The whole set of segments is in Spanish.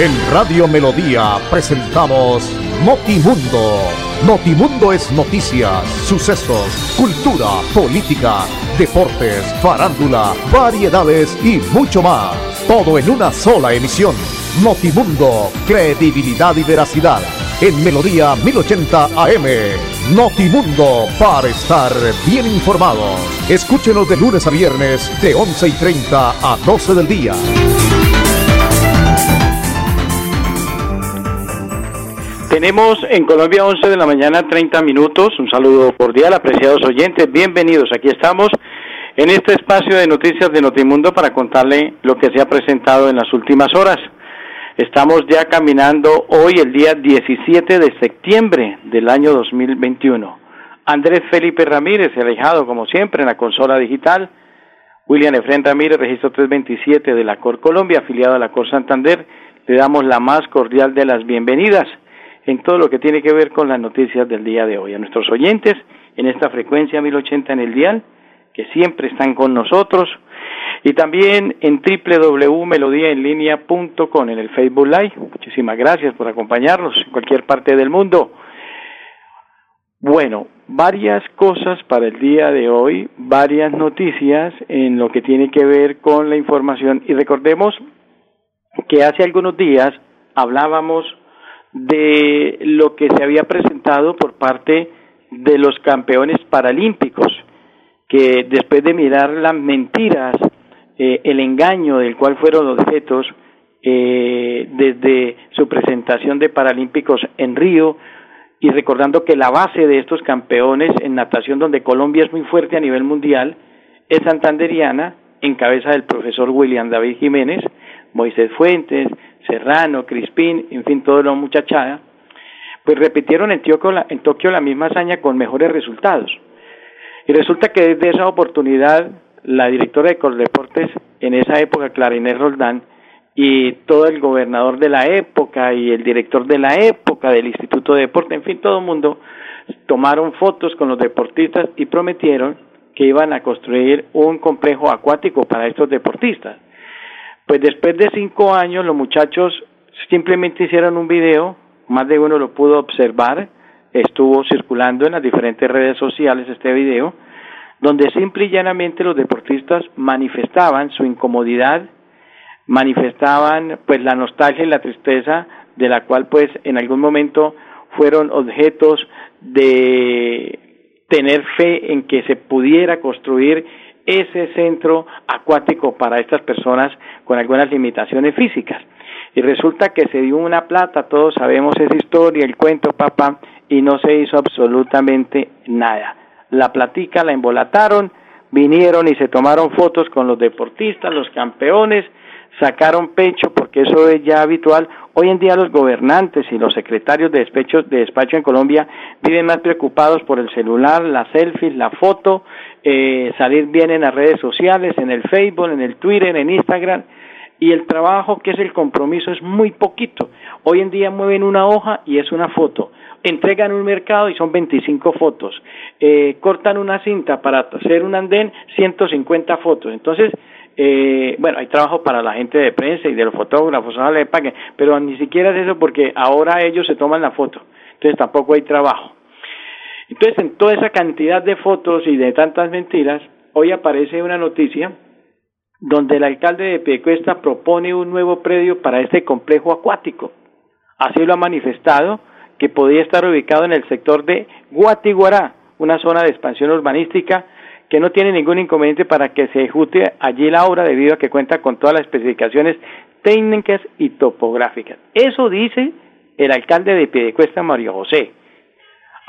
En Radio Melodía presentamos Notimundo. Notimundo es noticias, sucesos, cultura, política, deportes, farándula, variedades y mucho más. Todo en una sola emisión. Notimundo, credibilidad y veracidad. En Melodía 1080 AM. Notimundo, para estar bien informados. Escúchenos de lunes a viernes, de 11 y 30 a 12 del día. Tenemos en Colombia 11 de la mañana 30 minutos. Un saludo cordial, apreciados oyentes. Bienvenidos. Aquí estamos en este espacio de noticias de Notimundo para contarle lo que se ha presentado en las últimas horas. Estamos ya caminando hoy el día 17 de septiembre del año 2021. Andrés Felipe Ramírez, alejado como siempre en la consola digital. William Efren Ramírez, registro 327 de la Cor Colombia, afiliado a la Cor Santander. Le damos la más cordial de las bienvenidas en todo lo que tiene que ver con las noticias del día de hoy. A nuestros oyentes en esta frecuencia 1080 en el dial, que siempre están con nosotros, y también en www.melodiaenlinea.com en el Facebook Live. Muchísimas gracias por acompañarnos en cualquier parte del mundo. Bueno, varias cosas para el día de hoy, varias noticias en lo que tiene que ver con la información y recordemos que hace algunos días hablábamos de lo que se había presentado por parte de los campeones paralímpicos, que después de mirar las mentiras, eh, el engaño del cual fueron objetos eh, desde su presentación de Paralímpicos en Río, y recordando que la base de estos campeones en natación, donde Colombia es muy fuerte a nivel mundial, es santanderiana, en cabeza del profesor William David Jiménez, Moisés Fuentes, Serrano, Crispín, en fin, toda la muchachada, pues repitieron en Tokio, la, misma hazaña con mejores resultados. Y resulta que desde esa oportunidad, la directora de Coldeportes, en esa época, Clarinés Roldán, y todo el gobernador de la época y el director de la época del Instituto de Deporte, en fin, todo el mundo, tomaron fotos con los deportistas y prometieron que iban a construir un complejo acuático para estos deportistas. Pues después de cinco años los muchachos simplemente hicieron un video, más de uno lo pudo observar, estuvo circulando en las diferentes redes sociales este video, donde simple y llanamente los deportistas manifestaban su incomodidad, manifestaban pues la nostalgia y la tristeza de la cual pues en algún momento fueron objetos de tener fe en que se pudiera construir ese centro acuático para estas personas con algunas limitaciones físicas. Y resulta que se dio una plata, todos sabemos esa historia, el cuento, papá, y no se hizo absolutamente nada. La platica la embolataron, vinieron y se tomaron fotos con los deportistas, los campeones, sacaron pecho porque eso es ya habitual. Hoy en día los gobernantes y los secretarios de despacho, de despacho en Colombia viven más preocupados por el celular, las selfies, la foto, eh, salir bien en las redes sociales, en el Facebook, en el Twitter, en Instagram, y el trabajo que es el compromiso es muy poquito. Hoy en día mueven una hoja y es una foto. Entregan un mercado y son 25 fotos. Eh, cortan una cinta para hacer un andén, 150 fotos. Entonces, eh, bueno, hay trabajo para la gente de prensa y de los fotógrafos, paguen, pero ni siquiera es eso porque ahora ellos se toman la foto, entonces tampoco hay trabajo. Entonces, en toda esa cantidad de fotos y de tantas mentiras, hoy aparece una noticia donde el alcalde de Piedecuesta propone un nuevo predio para este complejo acuático. Así lo ha manifestado, que podría estar ubicado en el sector de Guatiguará, una zona de expansión urbanística que no tiene ningún inconveniente para que se ejecute allí la obra debido a que cuenta con todas las especificaciones técnicas y topográficas. Eso dice el alcalde de Piedecuesta, Mario José.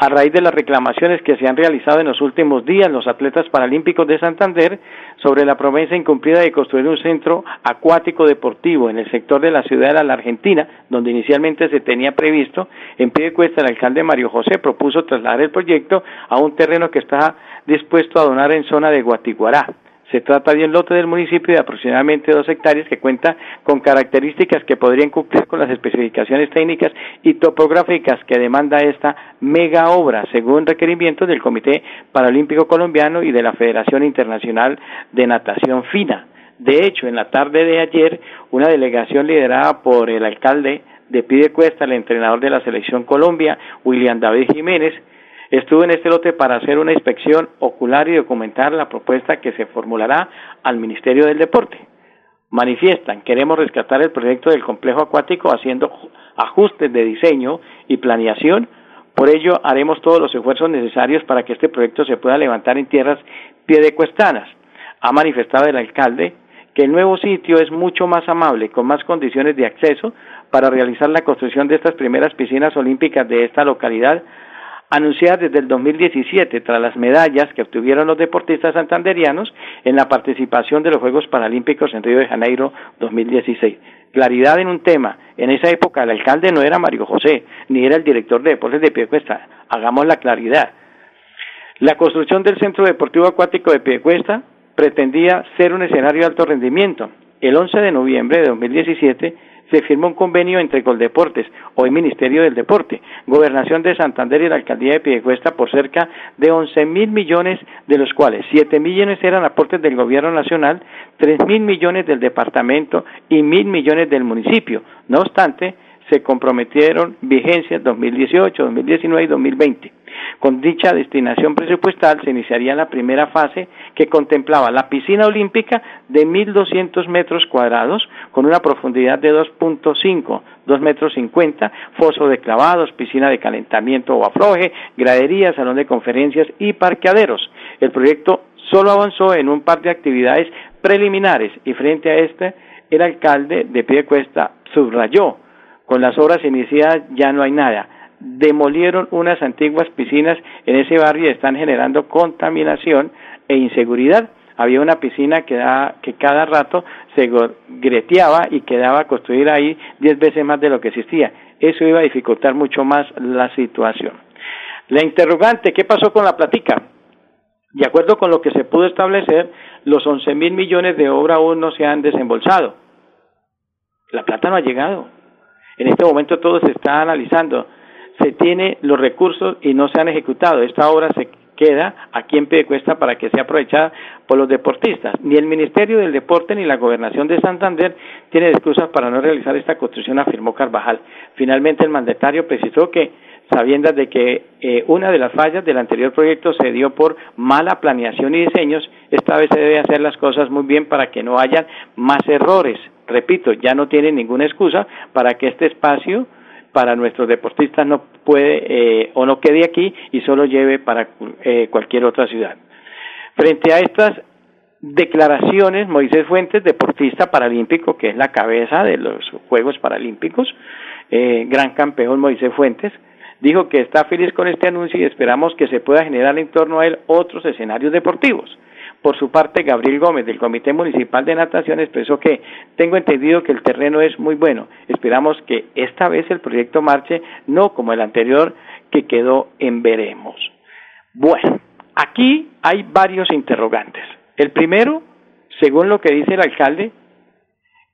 A raíz de las reclamaciones que se han realizado en los últimos días los atletas paralímpicos de Santander sobre la promesa incumplida de construir un centro acuático deportivo en el sector de la ciudad de la Argentina, donde inicialmente se tenía previsto, en pie de cuesta el alcalde Mario José propuso trasladar el proyecto a un terreno que está dispuesto a donar en zona de Guatiguará. Se trata de un lote del municipio de aproximadamente dos hectáreas que cuenta con características que podrían cumplir con las especificaciones técnicas y topográficas que demanda esta mega obra, según requerimientos del Comité Paralímpico Colombiano y de la Federación Internacional de Natación Fina. De hecho, en la tarde de ayer una delegación liderada por el alcalde de Pidecuesta, el entrenador de la selección Colombia, William David Jiménez, estuvo en este lote para hacer una inspección ocular y documentar la propuesta que se formulará al Ministerio del Deporte. Manifiestan, queremos rescatar el proyecto del complejo acuático haciendo ajustes de diseño y planeación. Por ello, haremos todos los esfuerzos necesarios para que este proyecto se pueda levantar en tierras piedecuestanas. Ha manifestado el alcalde que el nuevo sitio es mucho más amable, con más condiciones de acceso para realizar la construcción de estas primeras piscinas olímpicas de esta localidad, anunciadas desde el 2017 tras las medallas que obtuvieron los deportistas santanderianos en la participación de los Juegos Paralímpicos en Río de Janeiro 2016. Claridad en un tema. En esa época el alcalde no era Mario José, ni era el director de deportes de Piedecuesta. Hagamos la claridad. La construcción del Centro Deportivo Acuático de Piedecuesta pretendía ser un escenario de alto rendimiento. El 11 de noviembre de 2017 se firmó un convenio entre Coldeportes, hoy Ministerio del Deporte, Gobernación de Santander y la Alcaldía de Piedecuesta por cerca de 11 mil millones, de los cuales 7 millones eran aportes del Gobierno Nacional, 3 mil millones del Departamento y mil millones del municipio. No obstante, se comprometieron vigencias 2018, 2019 y 2020. Con dicha destinación presupuestal se iniciaría la primera fase que contemplaba la piscina olímpica de 1.200 metros cuadrados con una profundidad de 2.5, 2 metros 50, foso de clavados, piscina de calentamiento o afloje, gradería, salón de conferencias y parqueaderos. El proyecto solo avanzó en un par de actividades preliminares y frente a este el alcalde de Piedecuesta subrayó con las obras iniciadas ya no hay nada demolieron unas antiguas piscinas en ese barrio y están generando contaminación e inseguridad. Había una piscina que, que cada rato se greteaba y quedaba construida ahí diez veces más de lo que existía. Eso iba a dificultar mucho más la situación. La interrogante, ¿qué pasó con la platica? De acuerdo con lo que se pudo establecer, los 11 mil millones de obra aún no se han desembolsado. La plata no ha llegado. En este momento todo se está analizando se tiene los recursos y no se han ejecutado. Esta obra se queda aquí en Piedecuesta para que sea aprovechada por los deportistas. Ni el Ministerio del Deporte ni la Gobernación de Santander tienen excusas para no realizar esta construcción, afirmó Carvajal. Finalmente, el mandatario precisó que, sabiendo de que eh, una de las fallas del anterior proyecto se dio por mala planeación y diseños, esta vez se debe hacer las cosas muy bien para que no haya más errores. Repito, ya no tiene ninguna excusa para que este espacio para nuestros deportistas no puede eh, o no quede aquí y solo lleve para eh, cualquier otra ciudad. Frente a estas declaraciones, Moisés Fuentes, deportista paralímpico, que es la cabeza de los Juegos Paralímpicos, eh, gran campeón Moisés Fuentes, dijo que está feliz con este anuncio y esperamos que se pueda generar en torno a él otros escenarios deportivos. Por su parte, Gabriel Gómez del Comité Municipal de Natación expresó que tengo entendido que el terreno es muy bueno. Esperamos que esta vez el proyecto marche, no como el anterior que quedó en veremos. Bueno, aquí hay varios interrogantes. El primero, según lo que dice el alcalde,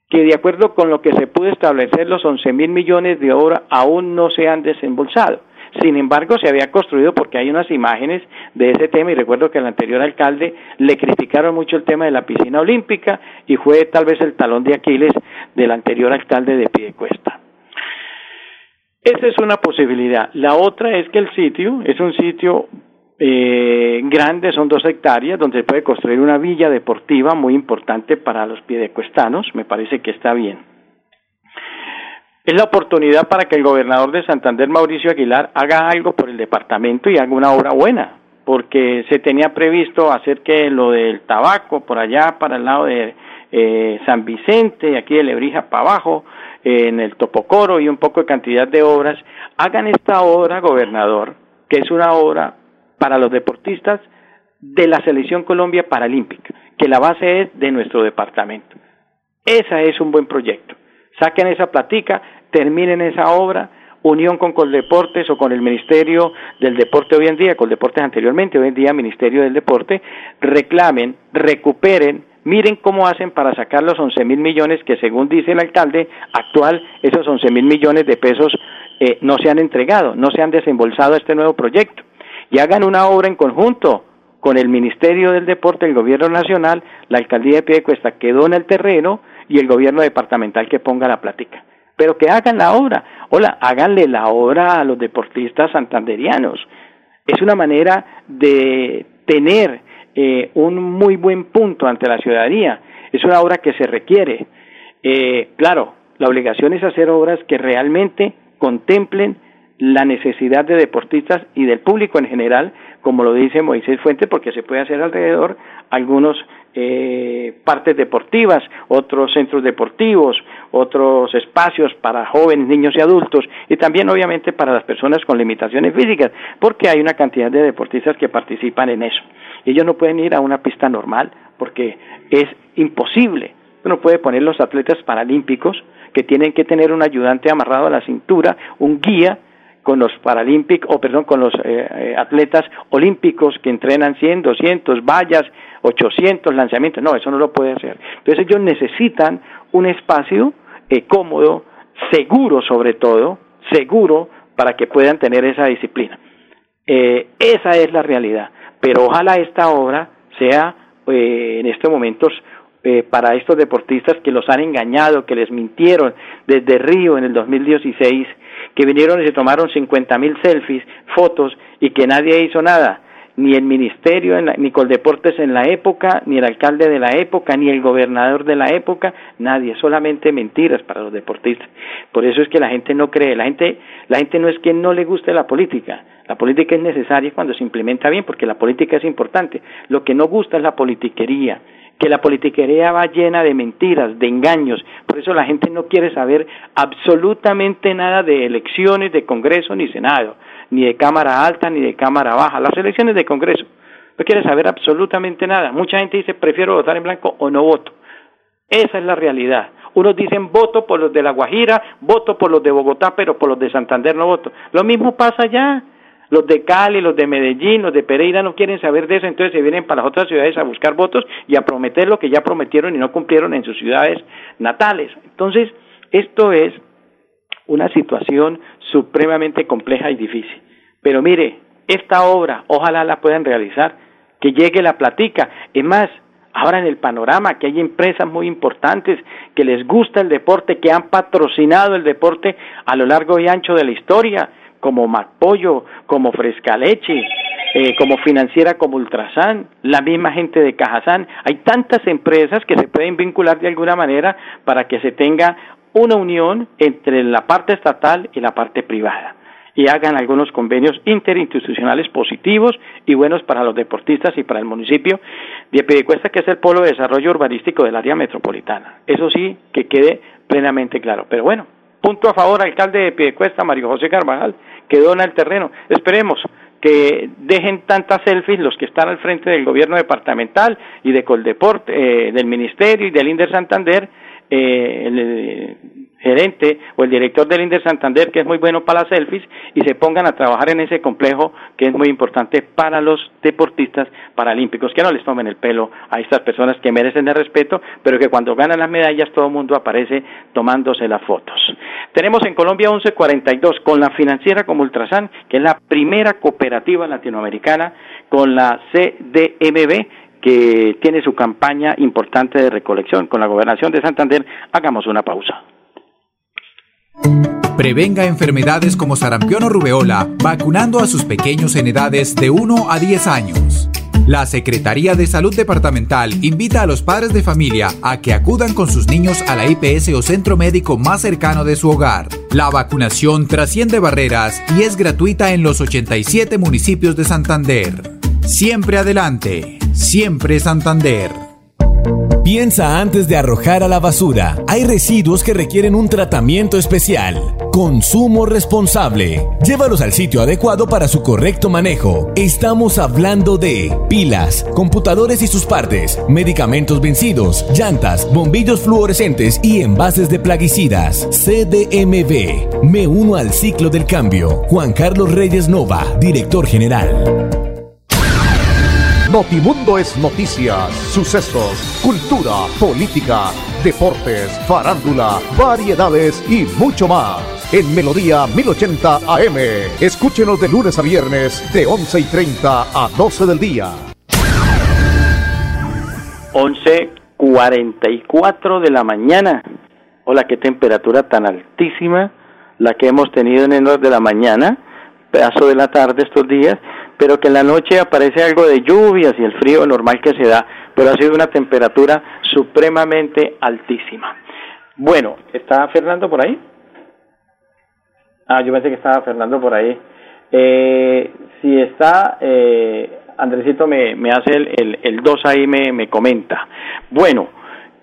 que de acuerdo con lo que se pudo establecer, los 11 mil millones de obra aún no se han desembolsado. Sin embargo, se había construido porque hay unas imágenes de ese tema y recuerdo que el anterior alcalde le criticaron mucho el tema de la piscina olímpica y fue tal vez el talón de Aquiles del anterior alcalde de Piedecuesta. Esa es una posibilidad. La otra es que el sitio es un sitio eh, grande, son dos hectáreas, donde se puede construir una villa deportiva muy importante para los piedecuestanos, me parece que está bien. Es la oportunidad para que el gobernador de Santander, Mauricio Aguilar, haga algo por el departamento y haga una obra buena, porque se tenía previsto hacer que lo del tabaco por allá para el lado de eh, San Vicente, aquí de Lebrija para abajo, en el Topocoro y un poco de cantidad de obras, hagan esta obra, gobernador, que es una obra para los deportistas de la Selección Colombia Paralímpica, que la base es de nuestro departamento. Esa es un buen proyecto. Saquen esa platica, terminen esa obra, unión con Coldeportes o con el Ministerio del Deporte hoy en día, Coldeportes anteriormente, hoy en día Ministerio del Deporte, reclamen, recuperen, miren cómo hacen para sacar los 11 mil millones que según dice el alcalde actual, esos 11 mil millones de pesos eh, no se han entregado, no se han desembolsado a este nuevo proyecto. Y hagan una obra en conjunto, con el Ministerio del Deporte, el Gobierno Nacional, la Alcaldía de Piedecuesta que dona el terreno y el Gobierno Departamental que ponga la plática. Pero que hagan la obra. Hola, háganle la obra a los deportistas santanderianos. Es una manera de tener eh, un muy buen punto ante la ciudadanía. Es una obra que se requiere. Eh, claro, la obligación es hacer obras que realmente contemplen la necesidad de deportistas y del público en general, como lo dice Moisés Fuentes, porque se puede hacer alrededor algunos eh, partes deportivas, otros centros deportivos, otros espacios para jóvenes, niños y adultos, y también obviamente para las personas con limitaciones físicas, porque hay una cantidad de deportistas que participan en eso. Ellos no pueden ir a una pista normal porque es imposible. Uno puede poner los atletas paralímpicos que tienen que tener un ayudante amarrado a la cintura, un guía con los paralímpicos, o perdón, con los eh, eh, atletas olímpicos que entrenan 100, 200 vallas, 800 lanzamientos. No, eso no lo puede hacer. Entonces ellos necesitan un espacio eh, cómodo, seguro sobre todo, seguro para que puedan tener esa disciplina. esa es la realidad. Pero ojalá esta obra sea en estos momentos para estos deportistas que los han engañado, que les mintieron desde Río en el 2016 que vinieron y se tomaron 50 mil selfies, fotos y que nadie hizo nada, ni el ministerio, ni Coldeportes en la época, ni el alcalde de la época, ni el gobernador de la época, nadie, solamente mentiras para los deportistas. Por eso es que la gente no cree, la gente, la gente no es que no le guste la política, la política es necesaria cuando se implementa bien, porque la política es importante. Lo que no gusta es la politiquería, que la politiquería va llena de mentiras, de engaños. Por eso la gente no quiere saber absolutamente nada de elecciones de Congreso ni Senado, ni de Cámara Alta ni de Cámara Baja. Las elecciones de Congreso no quiere saber absolutamente nada. Mucha gente dice prefiero votar en blanco o no voto. Esa es la realidad. Unos dicen voto por los de La Guajira, voto por los de Bogotá, pero por los de Santander no voto. Lo mismo pasa allá. Los de Cali, los de Medellín, los de Pereira no quieren saber de eso, entonces se vienen para las otras ciudades a buscar votos y a prometer lo que ya prometieron y no cumplieron en sus ciudades natales. Entonces, esto es una situación supremamente compleja y difícil. Pero mire, esta obra, ojalá la puedan realizar, que llegue la platica. Es más, ahora en el panorama, que hay empresas muy importantes que les gusta el deporte, que han patrocinado el deporte a lo largo y ancho de la historia como Macpollo, como Frescaleche, eh, como financiera como Ultrasan, la misma gente de Cajazán. Hay tantas empresas que se pueden vincular de alguna manera para que se tenga una unión entre la parte estatal y la parte privada y hagan algunos convenios interinstitucionales positivos y buenos para los deportistas y para el municipio de Piedecuesta, que es el polo de desarrollo urbanístico del área metropolitana. Eso sí, que quede plenamente claro. Pero bueno, punto a favor, alcalde de Piedecuesta, Mario José Carvajal, que dona el terreno. Esperemos que dejen tantas selfies los que están al frente del gobierno departamental y de Coldeporte, eh, del Ministerio y del INDER Santander, eh, gerente o el director del Inder Santander, que es muy bueno para las selfies, y se pongan a trabajar en ese complejo que es muy importante para los deportistas paralímpicos, que no les tomen el pelo a estas personas que merecen el respeto, pero que cuando ganan las medallas todo el mundo aparece tomándose las fotos. Tenemos en Colombia 1142 con la financiera como Ultrasan, que es la primera cooperativa latinoamericana con la CDMB, que tiene su campaña importante de recolección con la gobernación de Santander. Hagamos una pausa. Prevenga enfermedades como sarampión o rubeola vacunando a sus pequeños en edades de 1 a 10 años. La Secretaría de Salud Departamental invita a los padres de familia a que acudan con sus niños a la IPS o centro médico más cercano de su hogar. La vacunación trasciende barreras y es gratuita en los 87 municipios de Santander. Siempre adelante, siempre Santander. Piensa antes de arrojar a la basura. Hay residuos que requieren un tratamiento especial. Consumo responsable. Llévalos al sitio adecuado para su correcto manejo. Estamos hablando de pilas, computadores y sus partes, medicamentos vencidos, llantas, bombillos fluorescentes y envases de plaguicidas. CDMV. Me uno al ciclo del cambio. Juan Carlos Reyes Nova, director general. Notimundo es noticias, sucesos, cultura, política, deportes, farándula, variedades y mucho más. En Melodía 1080 AM. Escúchenos de lunes a viernes de 11 y 30 a 12 del día. 11.44 de la mañana. Hola, qué temperatura tan altísima la que hemos tenido en el de la mañana, pedazo de la tarde estos días, pero que en la noche aparece algo de lluvias y el frío normal que se da, pero ha sido una temperatura supremamente altísima. Bueno, ¿está Fernando por ahí? Ah, yo pensé que estaba Fernando por ahí. Eh, si está, eh, Andresito me, me hace el, el, 2 ahí, me, me comenta. Bueno,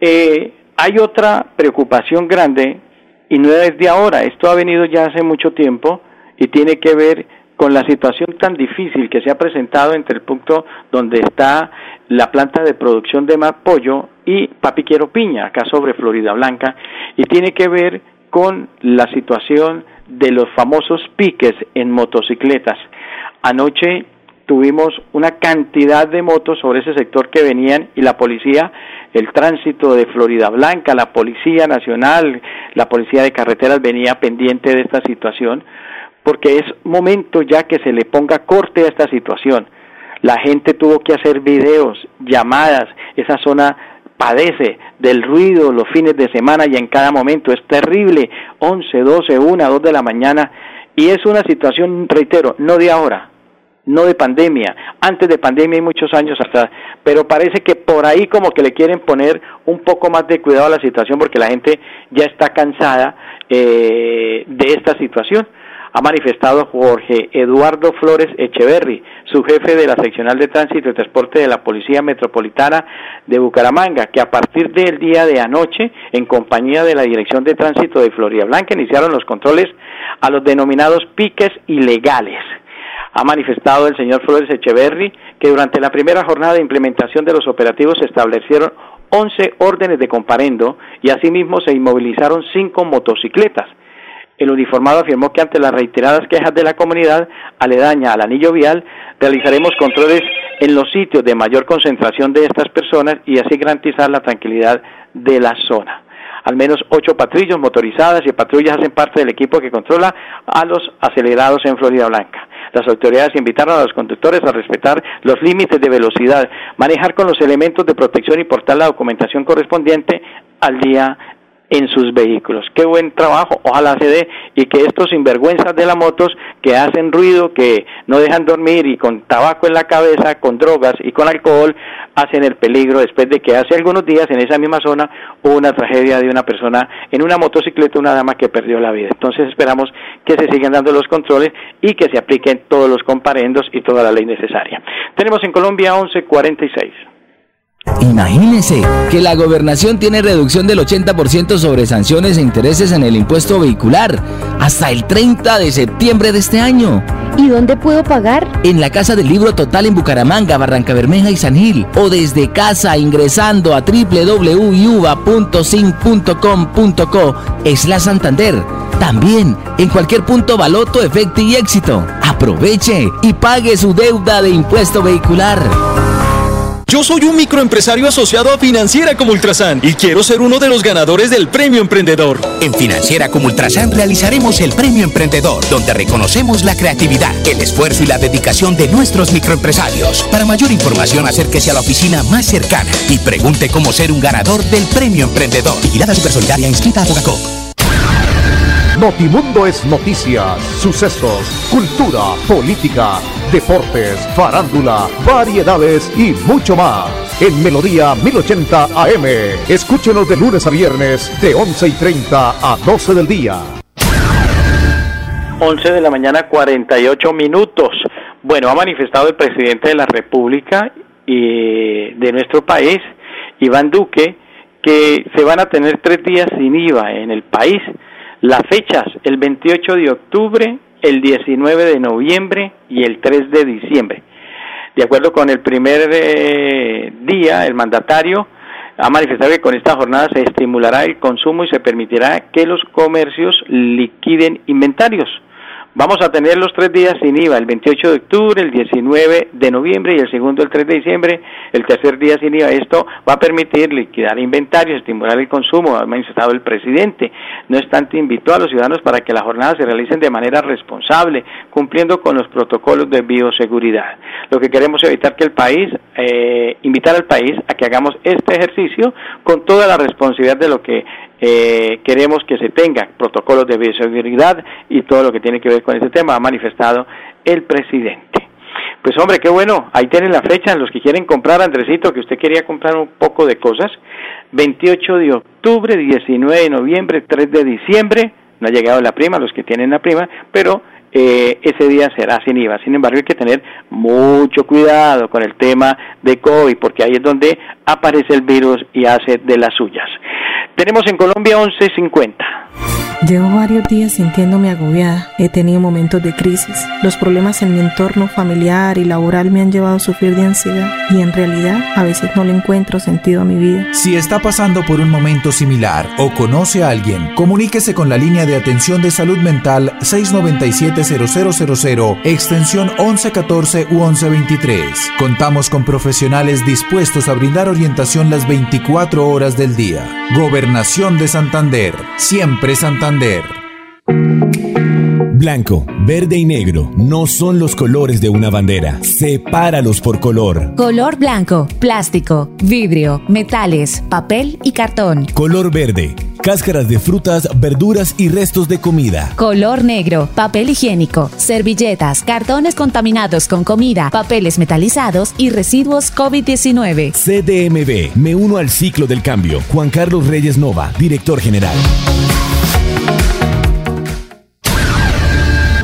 eh, hay otra preocupación grande y no es de ahora, esto ha venido ya hace mucho tiempo y tiene que ver con la situación tan difícil que se ha presentado entre el punto donde está la planta de producción de más pollo y Papiquero Piña, acá sobre Florida Blanca, y tiene que ver con la situación de los famosos piques en motocicletas. Anoche tuvimos una cantidad de motos sobre ese sector que venían y la policía, el tránsito de Florida Blanca, la Policía Nacional, la Policía de Carreteras venía pendiente de esta situación porque es momento ya que se le ponga corte a esta situación. La gente tuvo que hacer videos, llamadas, esa zona padece del ruido los fines de semana y en cada momento. Es terrible, 11, 12, 1, 2 de la mañana. Y es una situación, reitero, no de ahora, no de pandemia. Antes de pandemia hay muchos años atrás, pero parece que por ahí como que le quieren poner un poco más de cuidado a la situación porque la gente ya está cansada eh, de esta situación ha manifestado Jorge Eduardo Flores Echeverry, su jefe de la seccional de tránsito y transporte de la Policía Metropolitana de Bucaramanga, que a partir del día de anoche, en compañía de la Dirección de Tránsito de Florida Blanca, iniciaron los controles a los denominados piques ilegales. Ha manifestado el señor Flores Echeverry que durante la primera jornada de implementación de los operativos se establecieron 11 órdenes de comparendo y asimismo se inmovilizaron cinco motocicletas el uniformado afirmó que ante las reiteradas quejas de la comunidad aledaña al anillo vial, realizaremos controles en los sitios de mayor concentración de estas personas y así garantizar la tranquilidad de la zona. Al menos ocho patrullas motorizadas y patrullas hacen parte del equipo que controla a los acelerados en Florida Blanca. Las autoridades invitaron a los conductores a respetar los límites de velocidad, manejar con los elementos de protección y portar la documentación correspondiente al día en sus vehículos. Qué buen trabajo, ojalá se dé y que estos sinvergüenzas de las motos que hacen ruido, que no dejan dormir y con tabaco en la cabeza, con drogas y con alcohol, hacen el peligro después de que hace algunos días en esa misma zona hubo una tragedia de una persona en una motocicleta, una dama que perdió la vida. Entonces esperamos que se sigan dando los controles y que se apliquen todos los comparendos y toda la ley necesaria. Tenemos en Colombia 1146. Imagínese que la gobernación tiene reducción del 80% sobre sanciones e intereses en el impuesto vehicular hasta el 30 de septiembre de este año. ¿Y dónde puedo pagar? En la Casa del Libro Total en Bucaramanga, Barranca Bermeja y San Gil. O desde casa ingresando a www.sin.com.co es la Santander. También en cualquier punto Baloto, Efecto y Éxito. Aproveche y pague su deuda de impuesto vehicular. Yo soy un microempresario asociado a Financiera como Ultrasan y quiero ser uno de los ganadores del Premio Emprendedor. En Financiera como Ultrasan realizaremos el Premio Emprendedor, donde reconocemos la creatividad, el esfuerzo y la dedicación de nuestros microempresarios. Para mayor información, acérquese a la oficina más cercana y pregunte cómo ser un ganador del Premio Emprendedor. Vigilada Supersolidaria inscrita a Fogacop. Notimundo es noticias, sucesos, cultura, política deportes, farándula, variedades y mucho más. En Melodía 1080 AM. Escúchenos de lunes a viernes de 11 y 30 a 12 del día. 11 de la mañana 48 minutos. Bueno, ha manifestado el presidente de la República y de nuestro país, Iván Duque, que se van a tener tres días sin IVA en el país. Las fechas, el 28 de octubre, el 19 de noviembre y el 3 de diciembre. De acuerdo con el primer eh, día, el mandatario ha manifestado que con esta jornada se estimulará el consumo y se permitirá que los comercios liquiden inventarios. Vamos a tener los tres días sin IVA, el 28 de octubre, el 19 de noviembre y el segundo el 3 de diciembre, el tercer día sin IVA. Esto va a permitir liquidar inventarios, estimular el consumo, ha manifestado el presidente. No obstante, invitó a los ciudadanos para que las jornadas se realicen de manera responsable, cumpliendo con los protocolos de bioseguridad. Lo que queremos es evitar que el país, eh, invitar al país a que hagamos este ejercicio con toda la responsabilidad de lo que eh, queremos que se tenga protocolos de bioseguridad y todo lo que tiene que ver con ese tema, ha manifestado el presidente. Pues hombre, qué bueno, ahí tienen la fecha, los que quieren comprar, Andresito, que usted quería comprar un poco de cosas, 28 de octubre, 19 de noviembre, 3 de diciembre, no ha llegado la prima, los que tienen la prima, pero eh, ese día será sin IVA. Sin embargo, hay que tener mucho cuidado con el tema de COVID, porque ahí es donde aparece el virus y hace de las suyas. Tenemos en Colombia 1150. Llevo varios días sintiéndome agobiada. He tenido momentos de crisis. Los problemas en mi entorno familiar y laboral me han llevado a sufrir de ansiedad y en realidad a veces no le encuentro sentido a mi vida. Si está pasando por un momento similar o conoce a alguien, comuníquese con la línea de atención de salud mental 697-0000, extensión 1114 u 1123. Contamos con profesionales dispuestos a brindar orientación las 24 horas del día. Gobernación de Santander. Siempre Santander. Blanco, verde y negro no son los colores de una bandera. Sepáralos por color. Color blanco, plástico, vidrio, metales, papel y cartón. Color verde, cáscaras de frutas, verduras y restos de comida. Color negro, papel higiénico, servilletas, cartones contaminados con comida, papeles metalizados y residuos COVID-19. CDMB, me uno al ciclo del cambio. Juan Carlos Reyes Nova, director general.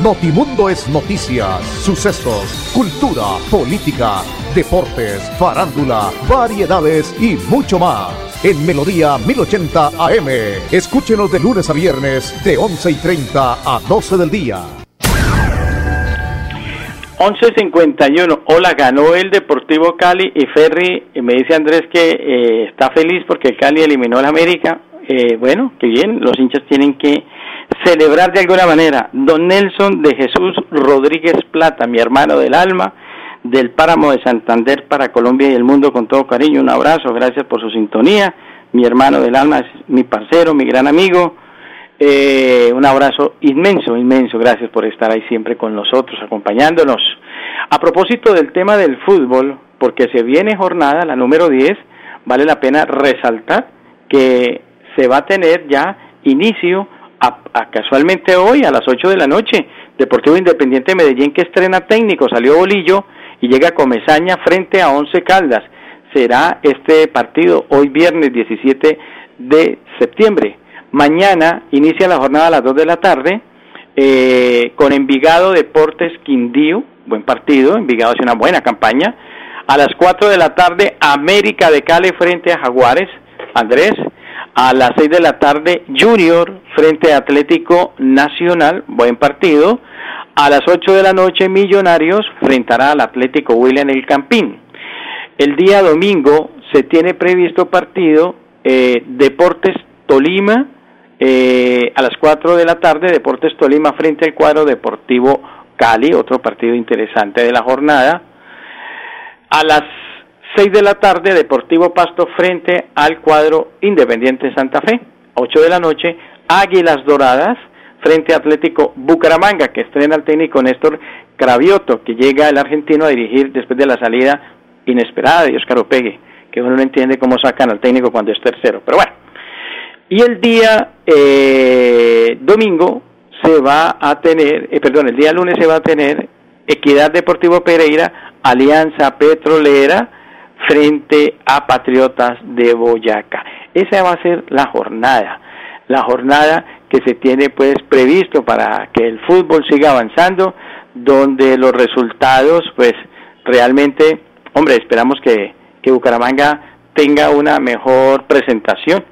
Notimundo es noticias, sucesos, cultura, política, deportes, farándula, variedades y mucho más. En Melodía 1080 AM. Escúchenos de lunes a viernes de 11 y 30 a 12 del día. 11.51. Hola, ganó el Deportivo Cali y Ferry. Me dice Andrés que eh, está feliz porque el Cali eliminó al América. Eh, bueno, qué bien. Los hinchas tienen que celebrar de alguna manera. Don Nelson de Jesús Rodríguez Plata, mi hermano del alma, del Páramo de Santander para Colombia y el mundo con todo cariño. Un abrazo, gracias por su sintonía. Mi hermano del alma mi parcero, mi gran amigo. Eh, un abrazo inmenso, inmenso. Gracias por estar ahí siempre con nosotros, acompañándonos. A propósito del tema del fútbol, porque se viene jornada, la número 10, vale la pena resaltar que se va a tener ya inicio a, casualmente hoy a las 8 de la noche, Deportivo Independiente de Medellín que estrena técnico, salió Bolillo y llega Comezaña frente a Once Caldas. Será este partido hoy viernes 17 de septiembre. Mañana inicia la jornada a las 2 de la tarde eh, con Envigado Deportes Quindío, buen partido, Envigado hace una buena campaña. A las 4 de la tarde América de Cali frente a Jaguares, Andrés. A las 6 de la tarde Junior frente Atlético Nacional, buen partido. A las 8 de la noche, Millonarios enfrentará al Atlético William El Campín. El día domingo se tiene previsto partido eh, Deportes Tolima eh, a las 4 de la tarde, Deportes Tolima frente al cuadro Deportivo Cali, otro partido interesante de la jornada. A las 6 de la tarde, Deportivo Pasto frente al cuadro Independiente Santa Fe. 8 de la noche, Águilas Doradas frente a Atlético Bucaramanga, que estrena al técnico Néstor Cravioto, que llega el argentino a dirigir después de la salida inesperada de Oscar Opegue, que uno no entiende cómo sacan al técnico cuando es tercero. Pero bueno, y el día eh, domingo se va a tener, eh, perdón, el día lunes se va a tener Equidad Deportivo Pereira, Alianza Petrolera frente a Patriotas de Boyacá. Esa va a ser la jornada la jornada que se tiene pues previsto para que el fútbol siga avanzando, donde los resultados pues realmente, hombre, esperamos que, que Bucaramanga tenga una mejor presentación,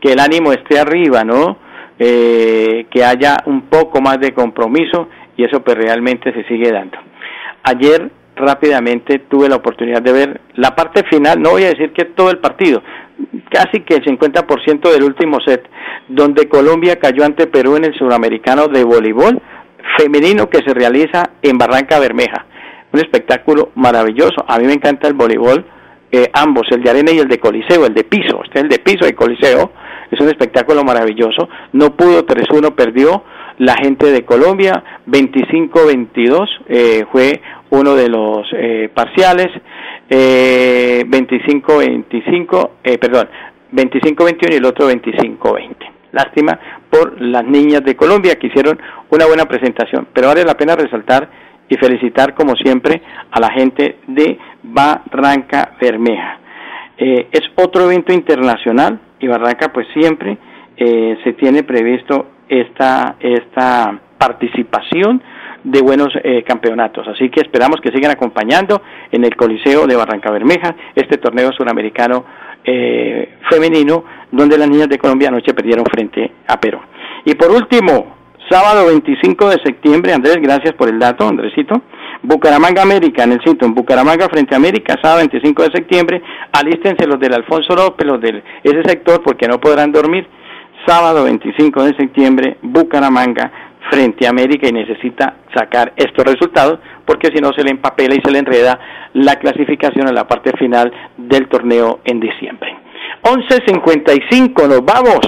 que el ánimo esté arriba, ¿no? Eh, que haya un poco más de compromiso y eso pues realmente se sigue dando. Ayer rápidamente tuve la oportunidad de ver la parte final, no voy a decir que todo el partido, casi que el 50% del último set, donde Colombia cayó ante Perú en el suramericano de voleibol. femenino que se realiza en Barranca Bermeja. Un espectáculo maravilloso. A mí me encanta el voleibol, eh, ambos, el de arena y el de coliseo, el de piso. Este es el de piso y coliseo. Es un espectáculo maravilloso. No pudo 3-1, perdió la gente de Colombia. 25-22 eh, fue uno de los eh, parciales. 25-25, perdón, 25-21 y el otro 25-20. Lástima por las niñas de Colombia que hicieron una buena presentación, pero vale la pena resaltar y felicitar como siempre a la gente de Barranca Bermeja. Eh, es otro evento internacional y Barranca pues siempre eh, se tiene previsto esta, esta participación de buenos eh, campeonatos. Así que esperamos que sigan acompañando en el Coliseo de Barranca Bermeja este torneo suramericano eh, femenino donde las niñas de Colombia anoche perdieron frente a Perú. Y por último, sábado 25 de septiembre, Andrés, gracias por el dato, Andresito. Bucaramanga América, en el sitio, en Bucaramanga frente a América, sábado 25 de septiembre, alístense los del Alfonso López, los de ese sector, porque no podrán dormir. Sábado 25 de septiembre, Bucaramanga frente a América y necesita sacar estos resultados porque si no se le empapela y se le enreda la clasificación en la parte final del torneo en diciembre. 11.55, nos vamos.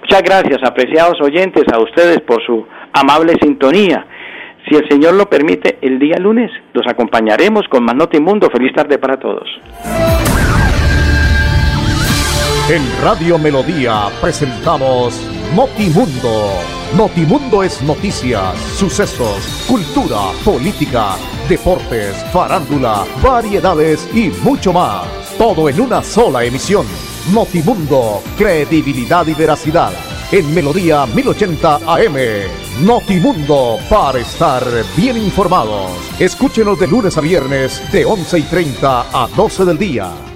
Muchas gracias, apreciados oyentes, a ustedes por su amable sintonía. Si el Señor lo permite, el día lunes los acompañaremos con más Mundo. Feliz tarde para todos. En Radio Melodía presentamos Notimundo. Notimundo es noticias, sucesos, cultura, política, deportes, farándula, variedades y mucho más. Todo en una sola emisión. Notimundo, credibilidad y veracidad. En Melodía 1080 AM. Notimundo, para estar bien informados. Escúchenos de lunes a viernes de 11 y 30 a 12 del día.